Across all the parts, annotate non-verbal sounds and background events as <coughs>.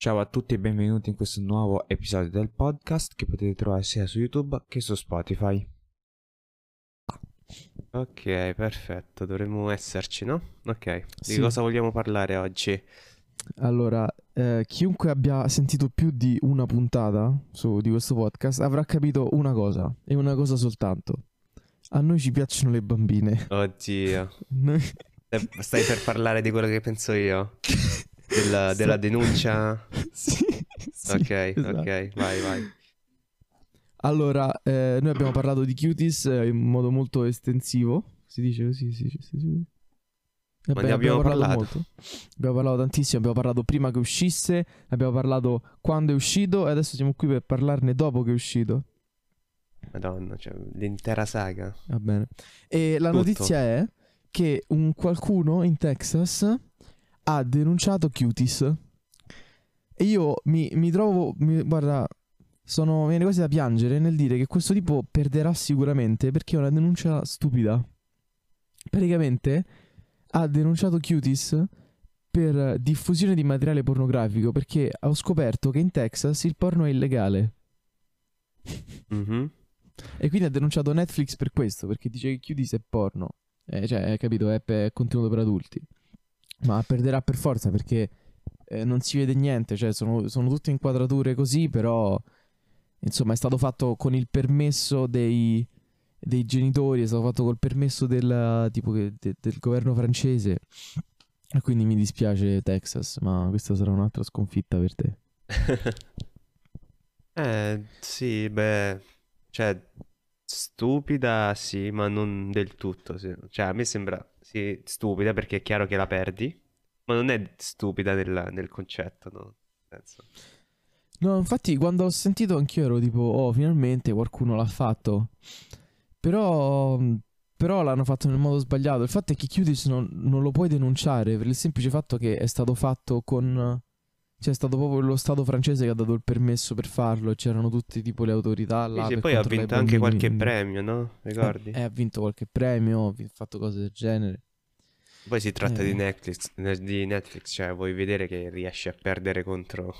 Ciao a tutti e benvenuti in questo nuovo episodio del podcast che potete trovare sia su YouTube che su Spotify. Ok, perfetto, dovremmo esserci, no? Ok, di Sì. cosa vogliamo parlare oggi? Allora, eh, chiunque abbia sentito più di una puntata su, di questo podcast avrà capito una cosa, e una cosa soltanto. A noi ci piacciono le bambine. Oddio, <laughs> Noi- Eh, stai per parlare di quello che penso io? <laughs> Della, <laughs> della denuncia? <laughs> sì, sì, Ok, esatto. ok, vai, vai. Allora, eh, noi abbiamo parlato di cuties eh, in modo molto estensivo. Si dice così, si dice, si dice. Vabbè, ne abbiamo parlato? molto. Abbiamo parlato tantissimo, abbiamo parlato prima che uscisse, abbiamo parlato quando è uscito e adesso siamo qui per parlarne dopo che è uscito. Madonna, cioè, l'intera saga. Va bene. E la Tutto. notizia è che un qualcuno in Texas ha denunciato Cuties. E io mi, mi trovo, mi- guarda, sono, mi viene quasi da piangere nel dire che questo tipo perderà sicuramente perché è una denuncia stupida. Praticamente ha denunciato Cuties per diffusione di materiale pornografico perché ho scoperto che in Texas il porno è illegale. Mhm. E quindi ha denunciato Netflix per questo, perché dice che Cuties è porno. Eh, cioè, hai capito, è, è contenuto per adulti. Ma perderà per forza perché eh, non si vede niente, cioè sono, sono tutte inquadrature così, però insomma è stato fatto con il permesso dei, dei genitori, è stato fatto col permesso del, tipo, de- del governo francese. E quindi mi dispiace Texas, ma questa sarà un'altra sconfitta per te. <laughs> Eh, sì, beh, cioè, stupida sì, ma non del tutto. sì. Cioè, a me sembra, sì, stupida perché è chiaro che la perdi, ma non è stupida nel, nel concetto, no? Nel senso. No, infatti quando ho sentito anch'io ero tipo, oh, finalmente qualcuno l'ha fatto. Però, però l'hanno fatto nel modo sbagliato. Il fatto è che Cuties non, non lo puoi denunciare per il semplice fatto che è stato fatto con... Cioè è stato proprio lo Stato francese che ha dato il permesso per farlo e c'erano tutte tipo le autorità là sì, poi ha vinto anche bambini, qualche quindi- premio, no? Ricordi? Eh, ha vinto qualche premio, ha fatto cose del genere. Poi si tratta di eh. Netflix, di Netflix, cioè vuoi vedere che riesce a perdere contro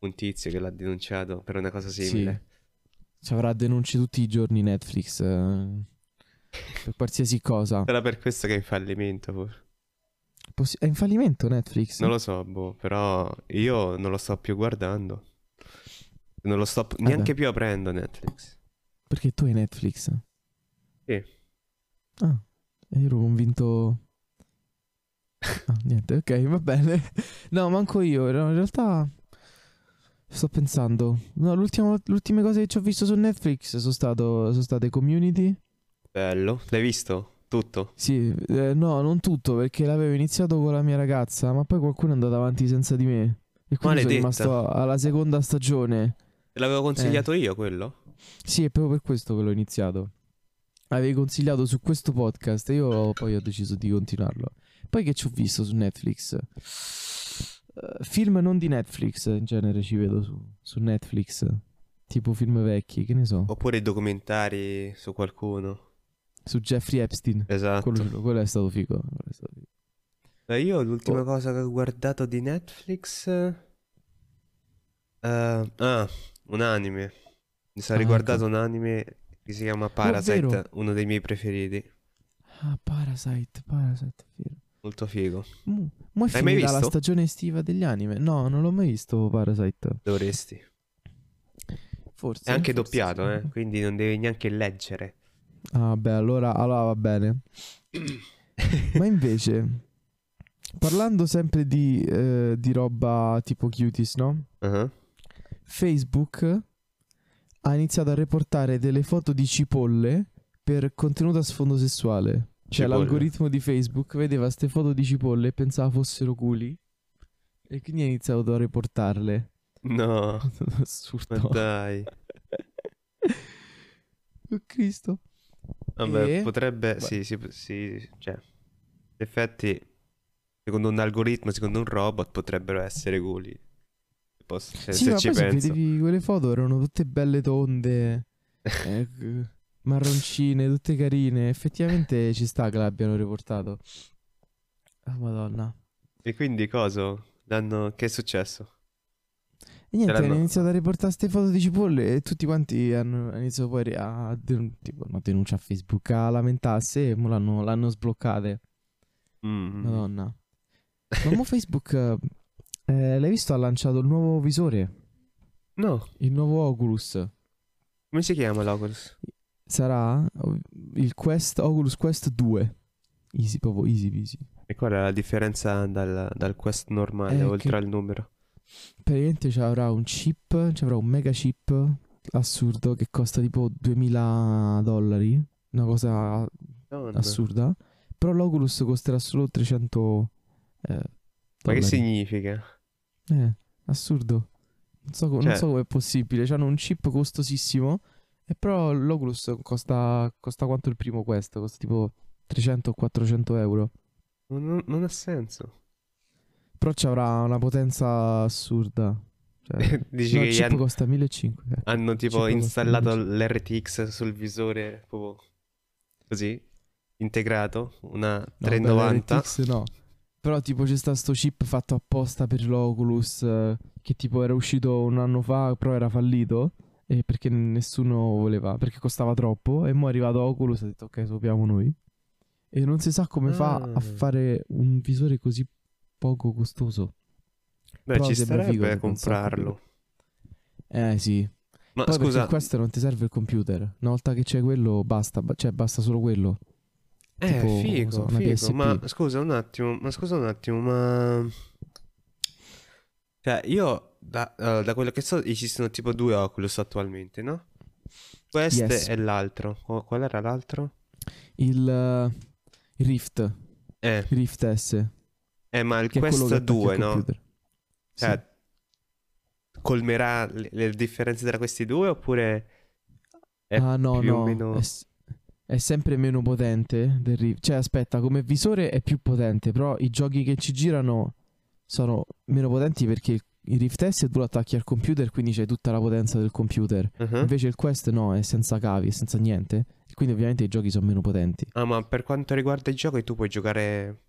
un tizio che l'ha denunciato per una cosa simile. Ci avrà denunce tutti i giorni Netflix eh, per qualsiasi cosa. Sarà per questo che è in fallimento. Possi- è in fallimento Netflix? Non lo so, boh, però io non lo sto più guardando. Non lo sto p- neanche più aprendo Netflix. Perché tu hai Netflix? Sì. Ah, io ero convinto... Ah, niente, ok, va bene. No, manco io, in realtà... Sto pensando... No, l'ultima- cose che ci ho visto su Netflix sono, stato, sono state Community. Bello. L'hai visto? Tutto? Sì, eh, no, non tutto, perché l'avevo iniziato con la mia ragazza, ma poi qualcuno è andato avanti senza di me. E quindi sono Maledetta. rimasto alla seconda stagione. Te l'avevo consigliato io quello? Sì, è proprio per questo che l'ho iniziato. Avevi consigliato su questo podcast e io poi ho deciso di continuarlo. Poi che ci ho visto su Netflix? Eh, film non di Netflix, in genere ci vedo su, su Netflix. Tipo film vecchi, che ne so. Oppure documentari su qualcuno? Su Jeffrey Epstein. Esatto. Quello, quello è stato figo. è stato figo. Eh, io l'ultima Oh. cosa che ho guardato di Netflix... eh, ah, un anime. Mi sono Ah, riguardato ecco. un anime che si chiama Parasite, uno dei miei preferiti. Ah, Parasite, Parasite, vero. Molto figo. Mo, mo è L'hai mai finita la visto? stagione estiva degli anime. No, non l'ho mai visto Parasite. Dovresti. Forse. È anche forse doppiato, sì. eh, quindi non devi neanche leggere. Ah, beh, allora, allora va bene. Ma invece, <coughs> parlando sempre di, eh, di roba tipo cuties, no? Ah, Facebook ha iniziato a reportare delle foto di cipolle per contenuto a sfondo sessuale. Cioè, Cipolle. l'algoritmo di Facebook vedeva queste foto di cipolle e pensava fossero culi. E quindi ha iniziato a reportarle. No, <laughs> ma Assurdo. dai. <laughs> Oh Cristo. Vabbè, E- potrebbe, Beh. sì, sì, sì, cioè, in effetti, secondo un algoritmo, secondo un robot, potrebbero essere guli. Posso- cioè, sì, se ma ci se penso. vedevi quelle foto erano tutte belle tonde, <laughs> eh, g- marroncine, tutte carine. Effettivamente ci sta che l'abbiano reportato. Ah, madonna. E quindi cosa? L'hanno... Che è successo? E niente, hanno iniziato a riportare queste foto di cipolle e tutti quanti hanno iniziato poi a, denun- tipo, no, denuncia a Facebook, a lamentarsi e mo l'hanno, l'hanno sbloccate. Mm. Madonna. Ma mo Facebook, eh, l'hai visto, ha lanciato il nuovo visore, No, il nuovo Oculus. come si chiama l'Oculus? Sarà il Quest, Oculus Quest 2. Easy, proprio easy peasy. E qual è la differenza dal, dal Quest normale, Eh, oltre al numero? Praticamente ci avrà un chip, ci avrà un mega chip assurdo che costa tipo 2000 dollari, una cosa Madonna. assurda. Però l'Oculus costerà solo 300 eh, Ma che significa? Eh, assurdo. Non so, co- non Cioè- so come è possibile. Hanno un chip costosissimo. E però l'Oculus costa, costa quanto il primo Quest? Costa tipo 300 o 400 euro. Non, non ha senso. Però ci avrà una potenza assurda. Cioè, <laughs> Dici no, che il chip han- costa 1500. eh. hanno tipo installato 1500. l'RTX sul visore, proprio così, integrato, una No, 390. vabbè, RTX no. Però tipo c'è sta sto chip fatto apposta per l'Oculus eh, che tipo era uscito un anno fa, però era fallito. E perché nessuno voleva, perché costava troppo. E mo' è arrivato Oculus e ha detto ok, sopiamo noi. E non si sa come fa Ah. a fare un visore così poco costoso. Beh, però ci starebbe come comprarlo. Eh sì. Ma Poi scusa, perché questo non ti serve il computer. Una volta che c'è quello basta, ba- cioè basta solo quello. eh, tipo, figo, so, una figo. Ma scusa un attimo, ma scusa un attimo, ma... Cioè, io, da, eh, da quello che so, esistono tipo due Oculus attualmente, no? Questo Yes. e l'altro. Qual qual era l'altro? Il, il Rift, Eh, il Rift S. eh, ma il è Quest che attacchi 2, al no? computer. Sì. Cioè, colmerà le, le differenze tra questi due oppure è ah no, no, meno... è, è sempre meno potente del Rift. Cioè, aspetta, come visore è più potente, però i giochi che ci girano sono meno potenti perché il, Rift S tu lo attacchi al computer, quindi c'hai tutta la potenza del computer. Mhm. Invece il Quest no, è senza cavi, è senza niente. Quindi ovviamente i giochi sono meno potenti. Ah, ma per quanto riguarda i giochi, tu puoi giocare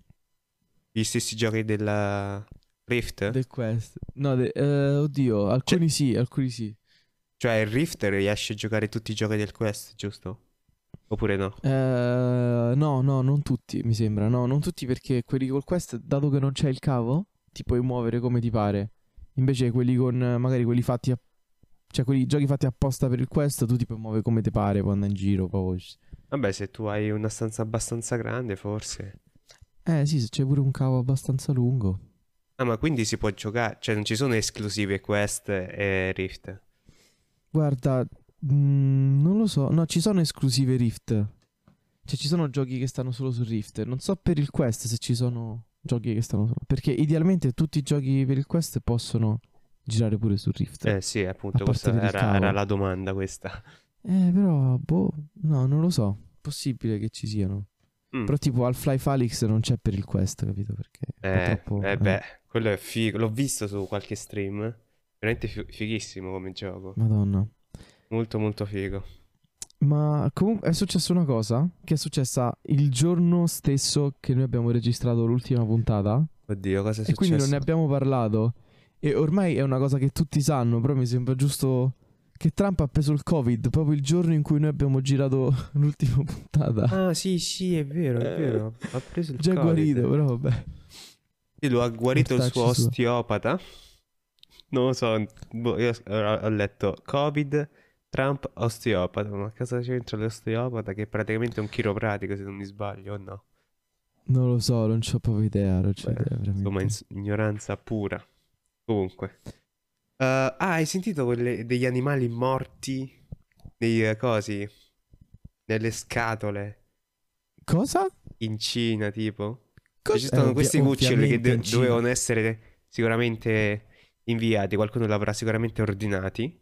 gli stessi giochi della Rift? Del Quest. No, de- eh, oddio, alcuni sì, alcuni sì. Cioè, il Rift riesce a giocare tutti i giochi del Quest, giusto? Oppure no? Eh, no, no, non tutti, mi sembra. No, non tutti perché quelli col Quest, dato che non c'è il cavo, ti puoi muovere come ti pare. Invece quelli con, magari quelli fatti, a- cioè quelli giochi fatti apposta per il Quest, tu ti puoi muovere come ti pare, andare in giro, poi... Vabbè, se tu hai una stanza abbastanza grande, forse. Eh sì, se c'è pure un cavo abbastanza lungo. Ah, ma quindi si può giocare... Cioè, non ci sono esclusive Quest e Rift? Guarda, mm, non lo so. No, ci sono esclusive Rift. Cioè, ci sono giochi che stanno solo su Rift. Non so per il Quest se ci sono giochi che stanno solo. Perché idealmente tutti i giochi per il Quest possono girare pure su Rift. Eh sì, appunto, questa era, era la domanda questa. Eh, però, boh, no, non lo so. Possibile che ci siano. Mm. Però, tipo, Half-Life Alyx non c'è per il Quest, capito? Perché Eh, purtroppo. eh eh, beh, quello è figo. L'ho visto su qualche stream. Veramente fi- fighissimo come gioco. Madonna. Molto, molto figo. Ma comunque è successa una cosa che è successa il giorno stesso che noi abbiamo registrato l'ultima puntata. Oddio, cosa è E quindi non successo? ne abbiamo parlato. E ormai è una cosa che tutti sanno, però mi sembra giusto che Trump ha preso il Covid proprio il giorno in cui noi abbiamo girato <laughs> l'ultima puntata. Ah, sì, sì, è vero, è Eh, vero. Ha preso il Già Covid. guarito, però vabbè. Sì, lo ha guarito il suo osteopata. Non lo so, boh, io ho letto Covid, Trump, osteopata. Ma cosa c'entra l'osteopata? Che è praticamente un chiropratico, se non mi sbaglio, o no? Non lo so, non c'ho proprio idea, non Beh, idea. Insomma, ins- ignoranza pura. Comunque. Eh, ah, hai sentito quelle degli animali morti? Dei eh, cosi? Nelle scatole? Cosa? In Cina, tipo? Cosa? Ci sono Eh, questi cuccioli che de- dovevano essere sicuramente inviati, qualcuno l'avrà sicuramente ordinati.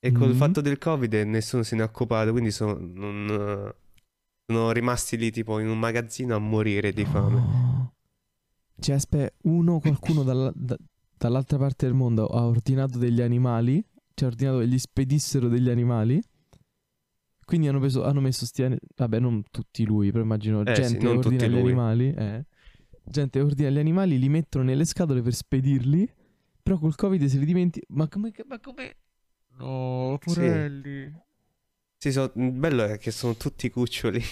E col Mhm. fatto del Covid nessuno se ne è occupato, quindi sono, non, eh, sono rimasti lì tipo in un magazzino a morire di fame. No. Cioè, aspetta, uno, qualcuno dalla- da- dall'altra parte del mondo ha ordinato degli animali, cioè ha ordinato che gli spedissero degli animali. Quindi hanno, preso, hanno messo sti Vabbè, non tutti lui, però immagino Eh sì, gente non ordina gli lui. animali. Eh. Gente ordina gli animali, li mettono nelle scatole per spedirli. Però col Covid se li dimentichi... Ma come... Ma come... No, Sì. porelli. Sì, so- il bello è che sono tutti cuccioli,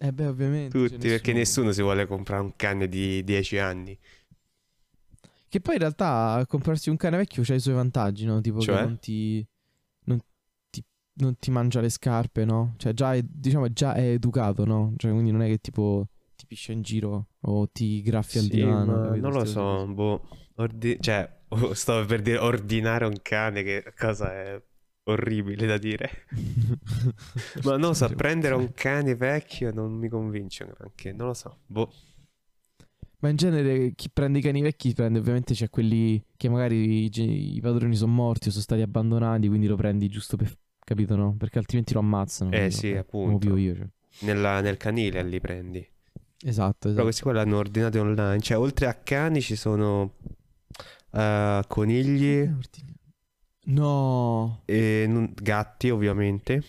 Eh beh, ovviamente. tutti, perché nessuno si vuole comprare un cane di 10 anni. Che poi in realtà comprarsi un cane vecchio c'ha i suoi vantaggi, no? Tipo Cioè? che non ti, non ti non ti mangia le scarpe, no? Cioè già è, diciamo già è educato, no? Cioè quindi non è che tipo ti piscia in giro o ti graffia al Sì, divano. ma capito? non lo so, boh, ordi- cioè, oh, stavo per dire ordinare un cane, che cosa è orribile da dire. <laughs> Ma non lo so, prendere cioè. un cane vecchio non mi convince granché, non lo so, boh. Ma in genere chi prende i cani vecchi prende ovviamente c'è quelli che magari i, i padroni sono morti o sono stati abbandonati, quindi lo prendi giusto per... Capito, no? Perché altrimenti lo ammazzano. Eh sì, vabbè, appunto. Come vivo io, cioè. Nella- nel canile li prendi. Esatto, Però esatto. questi qua l'hanno ordinati online, cioè oltre a cani ci sono eh, conigli No, e non- gatti ovviamente.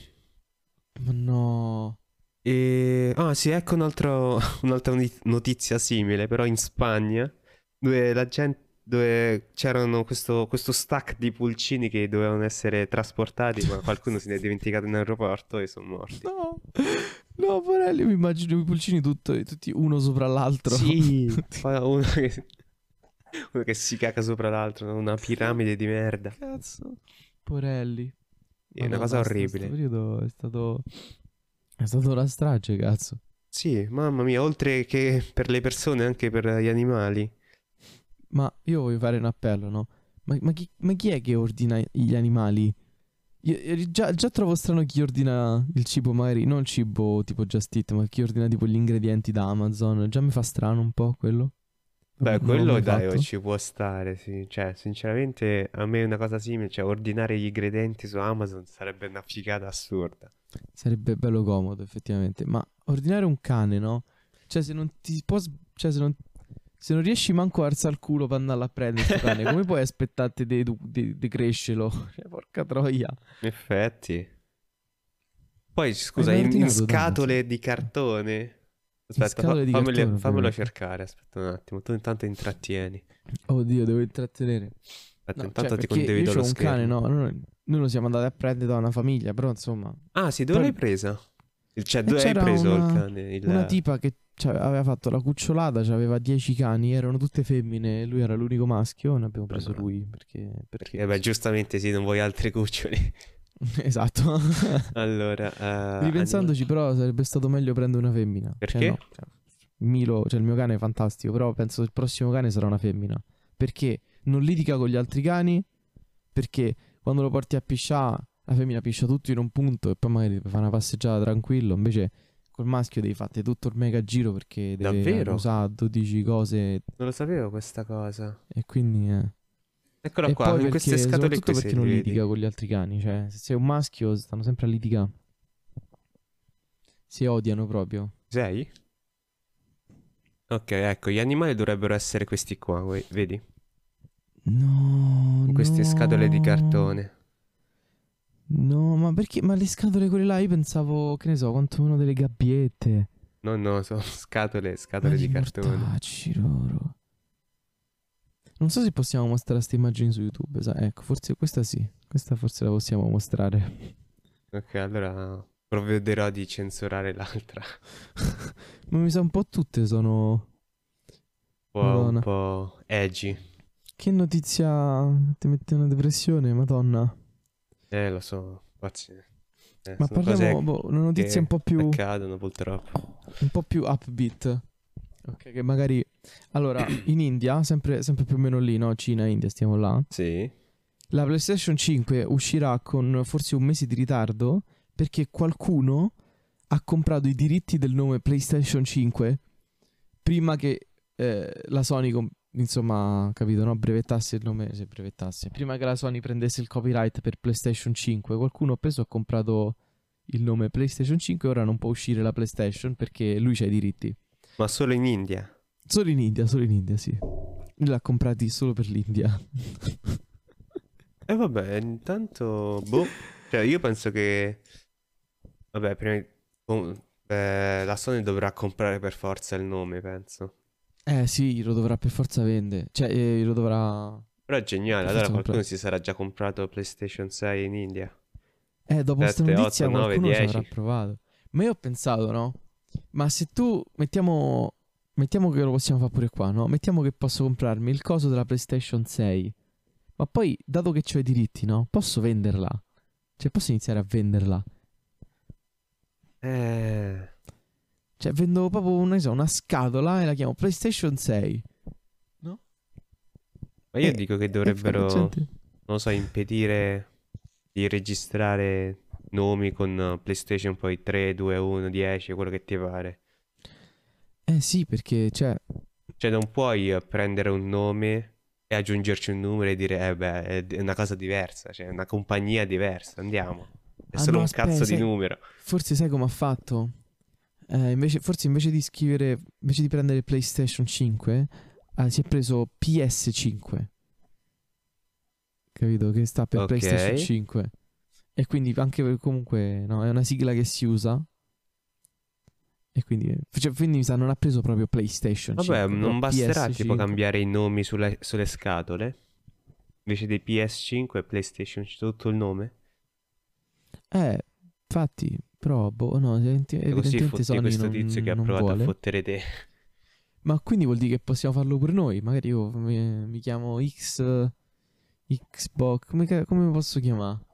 ma no. E... Ah sì, ecco un altro- <laughs> un'altra noti- notizia simile, però in Spagna, dove la gente... Dove c'erano questo, questo stack di pulcini che dovevano essere trasportati, ma qualcuno se ne è <laughs> dimenticato in aeroporto e sono morti. No, no, porelli, mi immagino i pulcini tutto- tutti uno sopra l'altro. Sì, <laughs> uno che, uno che si caca sopra l'altro, una piramide di merda. Cazzo. Porelli. È una cosa orribile. Sto periodo è stato... È stato una strage, cazzo. Sì, mamma mia, oltre che per le persone, anche per gli animali. Ma io voglio fare un appello, no? Ma, ma chi, ma chi è che ordina gli animali? Io- io già, già trovo strano chi ordina il cibo, magari non il cibo tipo Just Eat, ma chi ordina tipo gli ingredienti da Amazon. Già mi fa strano un po' quello. Beh, quello dai, fatto. ci può stare, sì. Cioè, sinceramente, a me una cosa simile, cioè ordinare gli ingredienti su Amazon sarebbe una figata assurda. Sarebbe bello comodo, effettivamente. Ma ordinare un cane, no? Cioè, se non ti può. Cioè, se non. Se non riesci manco a alzare il culo per andarlo a prendere sto cane, come puoi aspettarti di di, crescerlo? <laughs> Cioè, porca troia. In effetti. Poi, scusa, in, in scatole di cartone. Aspetta, fa- fammelo ovviamente. cercare, aspetta un attimo. Tu intanto intrattieni. Oddio, devo intrattenere. Aspetta, No, intanto cioè, ti condivido io lo un schermo. cane, no? Noi, noi lo siamo andati a prendere da una famiglia, però insomma. Ah, sì, dove Poi- l'hai presa? Cioè, E dove hai preso una- il cane? Il- Una tipa che aveva fatto la cucciolata, aveva 10 cani, erano tutte femmine, lui era l'unico maschio, ne abbiamo preso lui perché... perché... Eh beh, giustamente sì, non vuoi altri cuccioli. <laughs> esatto. Allora, eh, Ripensandoci però sarebbe stato meglio prendere una femmina. Cioè, Perché? no, cioè, Milo, cioè il mio cane è fantastico, però penso che il prossimo cane sarà una femmina. Perché non litiga con gli altri cani, perché quando lo porti a pisciare la femmina piscia tutto in un punto e poi magari fa una passeggiata tranquillo, invece col maschio devi fare tutto il mega giro perché Davvero? usare 12 cose Non lo sapevo questa cosa. e quindi... eh. Eccola e qua, poi in queste scatole qui perché non li litiga vedi. con gli altri cani, cioè se sei un maschio stanno sempre a litigare. Si odiano proprio. Sei? Ok, ecco, gli animali dovrebbero essere questi qua, vedi? No, In queste scatole di no. cartone. No, ma perché? Ma le scatole quelle là io pensavo, che ne so, quantomeno delle gabbiette. No, no, sono scatole, Ma scatole di gli cartone. loro. Non so se possiamo mostrare queste immagini su YouTube. sa- Ecco, forse questa sì. Questa forse la possiamo mostrare. Ok, allora provvederò di censurare l'altra. <laughs> Ma mi sa un po' tutte sono. Un po', Madonna. un po' edgy. Che notizia ti mette una depressione, madonna. Eh, lo so, pazzi. Eh, Ma parliamo cose boh, una notizia un po' più. accadono purtroppo. un po' più upbeat. Ok, che magari. Allora, in <clears throat> India, sempre, sempre più o meno lì, no? Cina, India, stiamo là. Sì? La PlayStation 5 uscirà con forse un mese di ritardo perché qualcuno ha comprato i diritti del nome PlayStation 5 prima che eh, la Sony, com- insomma, capito, no? Brevettasse il nome, se brevettasse. Prima che la Sony prendesse il copyright per PlayStation 5, qualcuno ha preso e ha comprato il nome PlayStation 5 e ora non può uscire la PlayStation perché lui c'ha i diritti. Ma solo in India? Solo in India, solo in India, sì. L'ha comprati solo per l'India. E vabbè, intanto, boh, cioè io penso che, vabbè, prima, oh, eh, la Sony dovrà comprare per forza il nome, penso. Eh sì, lo dovrà per forza vendere. Cioè, eh, lo dovrà Però è geniale, Che allora qualcuno comprare? si sarà già comprato PlayStation 6 in India. Eh, dopo questa 7, notizia 8, 9, qualcuno ci 10. avrà provato. Ma io ho pensato, no? Ma se tu mettiamo mettiamo che lo possiamo fare pure qua, no? Mettiamo che posso comprarmi il coso della PlayStation 6. Ma poi, dato che ho i diritti, no? Posso venderla. Cioè, posso iniziare a venderla. Eh... Cioè, vendo proprio non so, una scatola e la chiamo PlayStation 6. Ma io Eh, dico che E dovrebbero, non lo so, impedire di registrare nomi con eh, PlayStation poi 3, 2, 1, 10, quello che ti pare. Eh sì, perché, cioè, Cioè non puoi eh, prendere un nome e aggiungerci un numero e dire, eh beh, è una cosa diversa, cioè è una compagnia diversa, andiamo. È Ah, solo no, un aspetta, cazzo sai- di numero. forse sai come ha fatto? Eh, invece, forse invece di scrivere, invece di prendere PlayStation 5, ah, si è preso PS5. Capito? Che sta per Ok. PlayStation 5. E quindi anche comunque, no, è una sigla che si usa. E quindi, cioè, quindi mi sa, non ha preso proprio PlayStation 5. Vabbè, non però basterà tipo PS5. cambiare i nomi sulle, sulle scatole? Invece dei PS5 e PlayStation c'è tutto il nome? Eh, infatti, però, boh, no, così evidentemente fotti Sony questo non, tizio che ha non provato vuole. a fottere te. Ma quindi vuol dire che possiamo farlo pure noi? Magari io mi, mi chiamo X. Xbox. Come, come posso chiamare?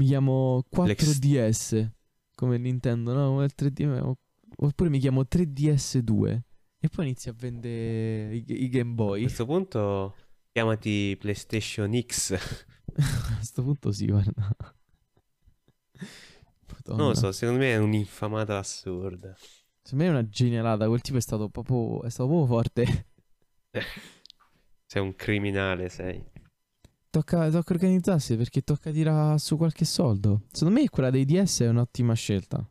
Mi chiamo 4DS. Come Nintendo, no? Come il 3D. Oppure mi chiamo 3DS2. E poi inizio a vendere i, i Game A Boy. questo punto chiamati PlayStation X. <laughs> A questo punto sì, guarda. Madonna. Non lo so, secondo me è un'infamata assurda. Secondo me è una genialata. Quel tipo è stato proprio. È stato proprio forte. <laughs> Sei un criminale, sei. Tocca, tocca organizzarsi perché tocca tirare su qualche soldo. Secondo me quella dei DS è un'ottima scelta.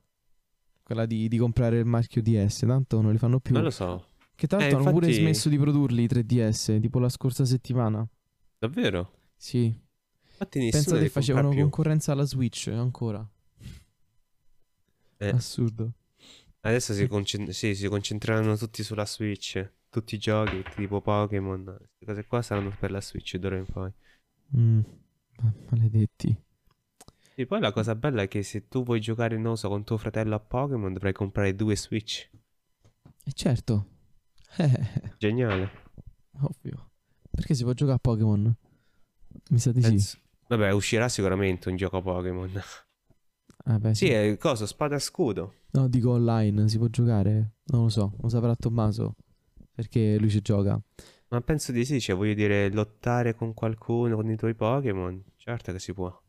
Quella di, di comprare il marchio DS, tanto non li fanno più. Non lo so. Che tra Eh, hanno pure smesso di produrli i 3DS, tipo la scorsa settimana. Davvero? Sì. Infatti Pensa che facevano concorrenza alla Switch ancora. Eh. Assurdo. Adesso si, concent- sì, si concentreranno tutti sulla Switch. Tutti i giochi, tipo Pokémon. Queste cose qua saranno per la Switch d'ora in poi. Mm, ma- maledetti. E poi la cosa bella è che se tu vuoi giocare, non so, con tuo fratello a Pokémon, dovrai comprare due Switch. E certo. Eh, <laughs> Geniale. ovvio. Perché si può giocare a Pokémon? Mi sa di sì. Penso- Vabbè, uscirà sicuramente un gioco Pokémon. Ah, beh, Sì, è cosa? Spada e scudo. No, dico online, si può giocare? Non lo so, lo saprà Tommaso. Perché lui ci gioca. Ma penso di sì, cioè voglio dire, lottare con qualcuno, con i tuoi Pokémon. Certo che si può.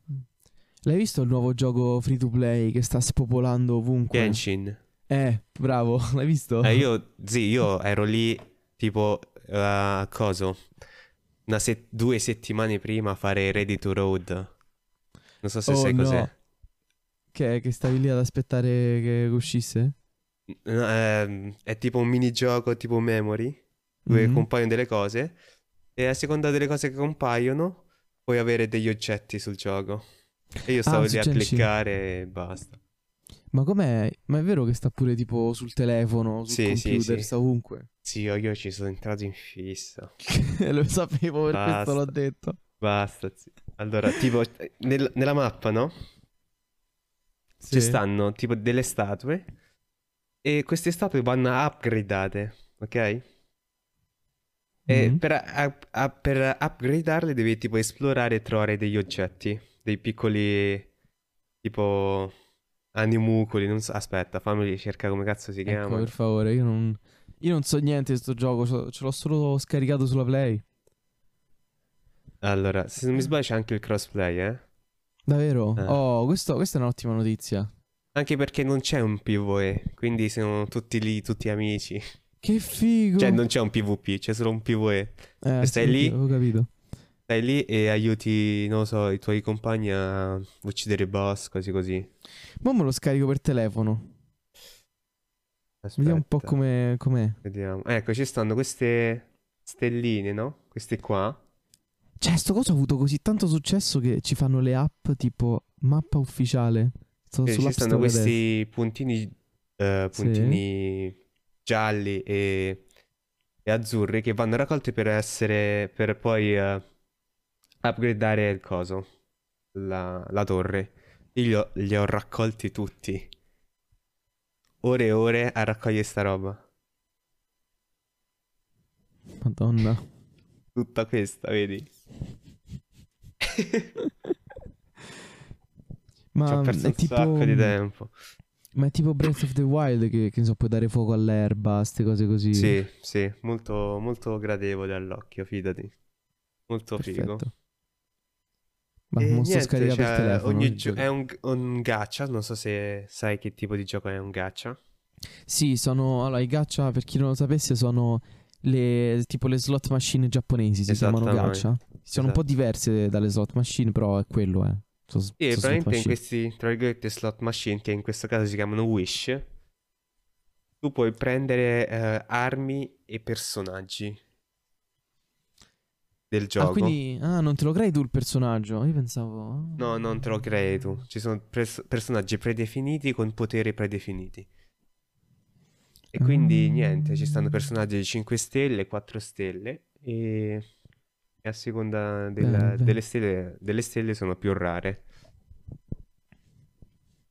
L'hai visto il nuovo gioco free to play che sta spopolando ovunque? Genshin. Eh, bravo, <laughs> l'hai visto? Eh, io, sì, io ero lì tipo, uh, coso, una se- due settimane prima a fare Ready to Road. Non so se Oh, sai no. cos'è. Che, che stavi lì ad aspettare che uscisse? No, ehm, è tipo un minigioco tipo Memory, dove Mhm. compaiono delle cose e a seconda delle cose che compaiono puoi avere degli oggetti sul gioco. E io stavo Ah, lì a cliccare e basta. Ma com'è? Ma è vero che sta pure tipo sul telefono, sul Sì, sì, computer, sì. sta ovunque? Sì, io, io ci sono entrato in fissa. <laughs> Lo sapevo, per questo Basta. l'ho detto. Basta. zi- Allora, tipo, nel- nella mappa, no? Sì. Ci stanno tipo delle statue e queste statue vanno upgradate, ok? E Mhm. per, a- a- per upgradarle devi tipo esplorare e trovare degli oggetti, dei piccoli tipo animucoli, non so, aspetta, fammi cercare come cazzo si Ecco, chiama. per favore, io non, io non so niente di sto gioco, ce ce l'ho solo scaricato sulla Play. Allora, se non mi sbaglio c'è anche il crossplay, eh? Davvero? Eh. Oh, questo- questa è un'ottima notizia. Anche perché non c'è un PvE, quindi sono tutti lì, tutti amici. Che figo! Cioè non c'è un PvP, c'è solo un PvE. Eh, stai sì, lì? Avevo capito. Stai lì e aiuti, non lo so, i tuoi compagni a uccidere i boss, così così. Ma me lo scarico per telefono. Vediamo un po' Aspetta, come com'è. Vediamo. Ecco, ci stanno queste stelline, no? Queste qua. Cioè, sto coso ha avuto così tanto successo che ci fanno le app tipo mappa ufficiale. Sto ci stanno Store adesso. questi puntini, eh, Sì. Gialli e, e azzurri che vanno raccolti per essere, per poi eh, upgradare il coso, la, la torre. Io li ho raccolti tutti. Ore e ore a raccogliere sta roba. Madonna. Tutta questa, vedi? <laughs> Ma Ci ho perso un tipo... sacco di tempo. Ma è tipo Breath of the Wild che, che so, puoi dare fuoco all'erba, queste cose così. Sì, sì, molto, molto gradevole all'occhio, fidati. Molto figo. Perfetto. Ma E non sto niente, scaricare per cioè, telefono. ogni gio- è un, un gacha, non so se sai che tipo di gioco è un gacha. Sì, sono. Allora, i gacha, per chi non lo sapesse, sono le tipo le slot machine giapponesi. Si chiamano gacha. Sono un po' Esatto. diverse dalle slot machine, però è quello, eh. Sono, Sì, slot praticamente in questi, tra virgolette, slot machine, che in questo caso si chiamano Wish, tu puoi prendere eh, armi e personaggi del gioco. Ah, quindi. Ah, non te lo crei tu il personaggio? Io pensavo. ah. No, non te lo crei tu. Ci sono pres- personaggi predefiniti con poteri predefiniti. E quindi Mm. niente, ci stanno personaggi di 5 stelle, 4 stelle e, e a seconda del- Bene, bene. delle stelle, delle stelle sono più rare.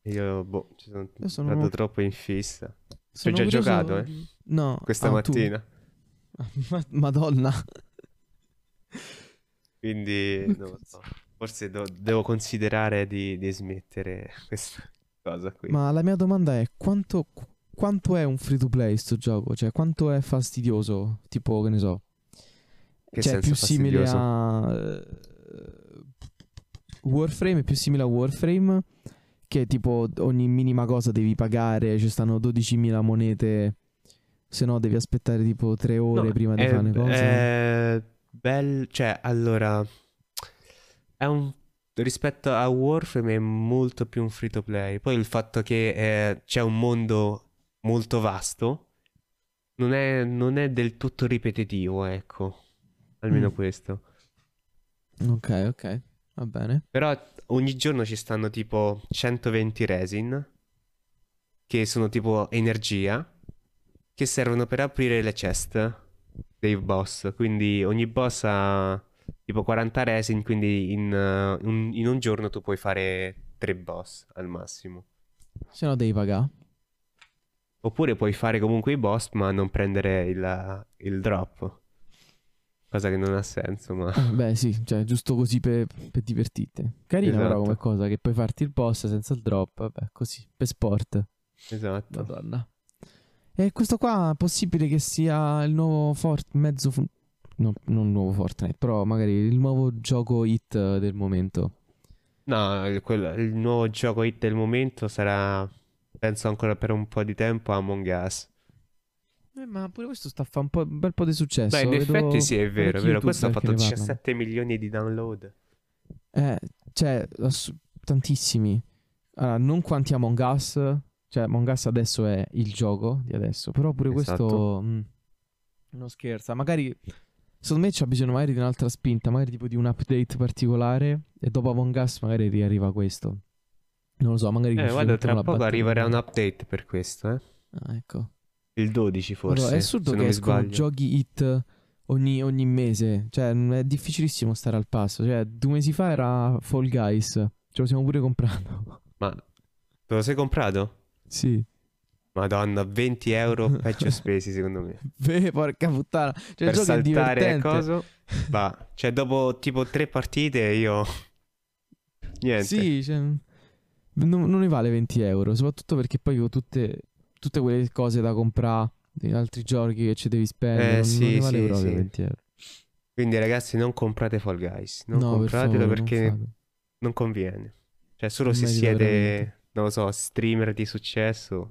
E Io, boh, ci sono Io sono- stato troppo in fissa. Sono già curioso giocato, eh? di- No. Questa ah, tu. mattina. Ma- <laughs> Madonna. Quindi, non lo so. Forse do- devo considerare di, di smettere <laughs> questa cosa qui. Ma la mia domanda è: quanto, quanto è un free to play sto gioco? Cioè, quanto è fastidioso? Tipo, che ne so. Che cioè, più simile a. eh, Warframe è più simile a Warframe. Che tipo ogni minima cosa devi pagare. Ci stanno 12.000 monete. Se no, devi aspettare tipo 3 ore No, prima di è- fare le cose. È bel... Cioè, allora... È un... Rispetto a Warframe è molto più un free to play. Poi il fatto che eh, c'è un mondo molto vasto non è, non è del tutto ripetitivo, ecco. Almeno Mm. questo. Ok, ok. Va bene. Però ogni giorno ci stanno tipo 120 resin, che sono tipo energia, che servono per aprire le chest dei boss. Quindi ogni boss ha tipo 40 resin, quindi in, eh, un, in un giorno tu puoi fare 3 boss al massimo. Se no, devi pagare. Oppure puoi fare comunque i boss, ma non prendere il, il drop. Cosa che non ha senso, ma... Eh, <laughs> Beh, sì, cioè, giusto così per, per divertirti. Carina però Esatto. come cosa, che puoi farti il boss senza il drop, vabbè, così, per sport. Esatto. Madonna. E questo qua è possibile che sia il nuovo Fort mezzo fun- no, non nuovo Fortnite, però magari il nuovo gioco hit del momento. No, il, quel- il nuovo gioco hit del momento sarà, penso ancora per un po' di tempo, Among Us. Eh, ma pure questo sta a fare un, po', un bel po' di successo. Beh, in vedo effetti sì, è vero, è vero. Questo ha fatto che ne parlano. 17 milioni di download. Eh, cioè, ass- tantissimi. Allora, non quanti Among Us. Cioè, Among Us adesso è il gioco di adesso. Però pure Esatto. questo. mm, non scherza. Magari. Secondo me c'ha bisogno magari di un'altra spinta. Magari tipo di un update particolare. E dopo Among Us magari riarriva questo. Non lo so, magari. Eh, guarda, tra poco arriverà un update per questo, eh. Ah, ecco. Il 12 forse, Allora, è assurdo che escono giochi hit ogni, ogni mese. Cioè, è difficilissimo stare al passo. Cioè, due mesi fa era Fall Guys. Ce lo siamo pure comprato. Ma te lo sei comprato? sì. Madonna, 20 euro peggio <laughs> spesi secondo me. Beh, porca puttana. Cioè, per saltare divertente. coso, <laughs> va. Cioè, dopo tipo tre partite io... <laughs> Niente. Sì, cioè, non, non ne vale 20 euro. Soprattutto perché poi ho tutte, tutte quelle cose da comprare. Di altri giochi che ci devi spendere. Eh, non, sì, non vale sì, proprio sì. 20 euro. Quindi ragazzi non comprate Fall Guys. Non no, per compratelo favore, non perché fatelo. non conviene. Cioè, solo Non se siete, veramente. non lo so, streamer di successo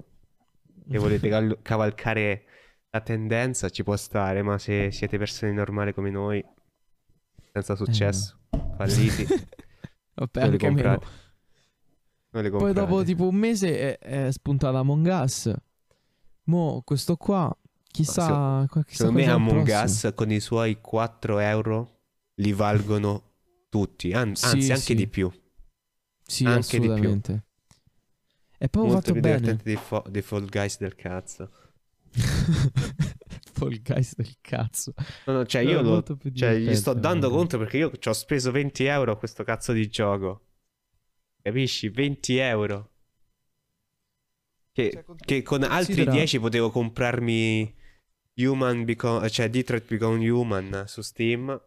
e volete <laughs> cal- cavalcare la tendenza, ci può stare, ma se siete persone normali come noi, senza successo, falliti, <laughs> Vabbè, non li anche meno. Poi dopo tipo un mese è, è spuntata Among Us. Mo questo qua, chissà, qua- chissà Secondo me Among. Us con i suoi 4 euro li valgono tutti, an- Sì, anzi anche sì. di più. Sì, anche di più. assolutamente. È proprio Molto fatto più bene. divertente dei, fo- dei Fall Guys del cazzo. <laughs> Fall Guys del cazzo. No, no, cioè io lo- molto più cioè, gli sto dando conto perché io ci ho speso 20 euro a questo cazzo di gioco. Capisci? 20 euro. Che, Cioè, con- che con altri Considera- 10 potevo comprarmi Human Become, cioè Detroit Become Human su Steam.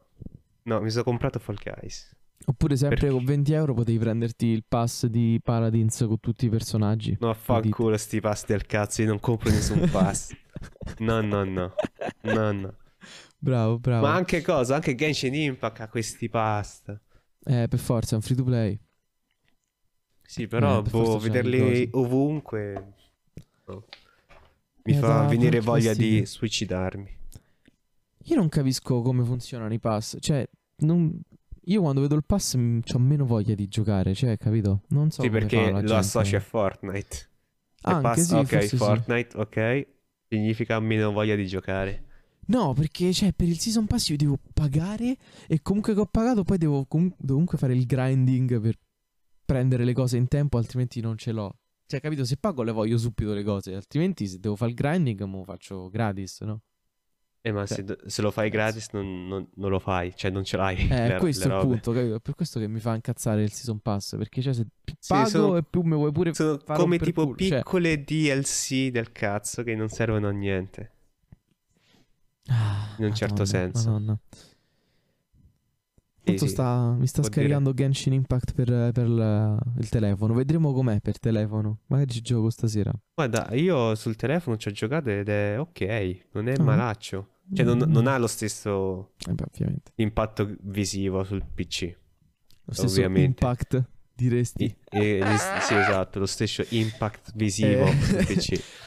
No, mi sono comprato Fall Guys. Oppure sempre Perché? con 20 euro potevi prenderti il pass di Paladins con tutti i personaggi. No, fa il culo sti pass del cazzo, io non compro nessun pass. No, no, no. No, no. Bravo, bravo. Ma anche cosa? Anche Genshin Impact ha questi pass. Eh, per forza, è un free to play. Sì, però Eh, boh, vederli ovunque no. mi Eh, fa dà venire voglia di suicidarmi. Io non capisco come funzionano i pass. Cioè, non- io quando vedo il pass ho meno voglia di giocare. Cioè, capito? Non so sì, come perché fa la lo gente. associ a Fortnite. Anche pass- sì, ok, forse sì. Fortnite, ok. Significa meno voglia di giocare. No, perché cioè, per il season pass io devo pagare e comunque che ho pagato poi devo comu- comunque fare il grinding per prendere le cose in tempo, altrimenti non ce l'ho. Cioè, capito? Se pago le voglio subito le cose, altrimenti se devo fare il grinding me lo faccio gratis, no? Eh, ma Cioè, se, se lo fai gratis non, non- non lo fai, cioè non ce l'hai. Eh, le- questo le è il punto, capito? È per questo che mi fa incazzare il season pass, perché cioè se p- Sì, pago sono- e più mi vuoi pure Sono come tipo culo, cioè- piccole DLC del cazzo che non servono a niente. Ah, in un certo Madonna, senso. Madonna. Tanto sta, mi sta può dire. scaricando Genshin Impact per, per la- il telefono. Vedremo com'è per telefono. Magari ci gioco stasera. Guarda, io sul telefono ci ho giocato ed è ok, non è Ah. malaccio. Cioè non, non ha lo stesso Eh beh, impatto visivo sul PC. Lo stesso Ovviamente. impact diresti. E- gli- sì, esatto, lo stesso impact visivo Eh. sul PC. <laughs>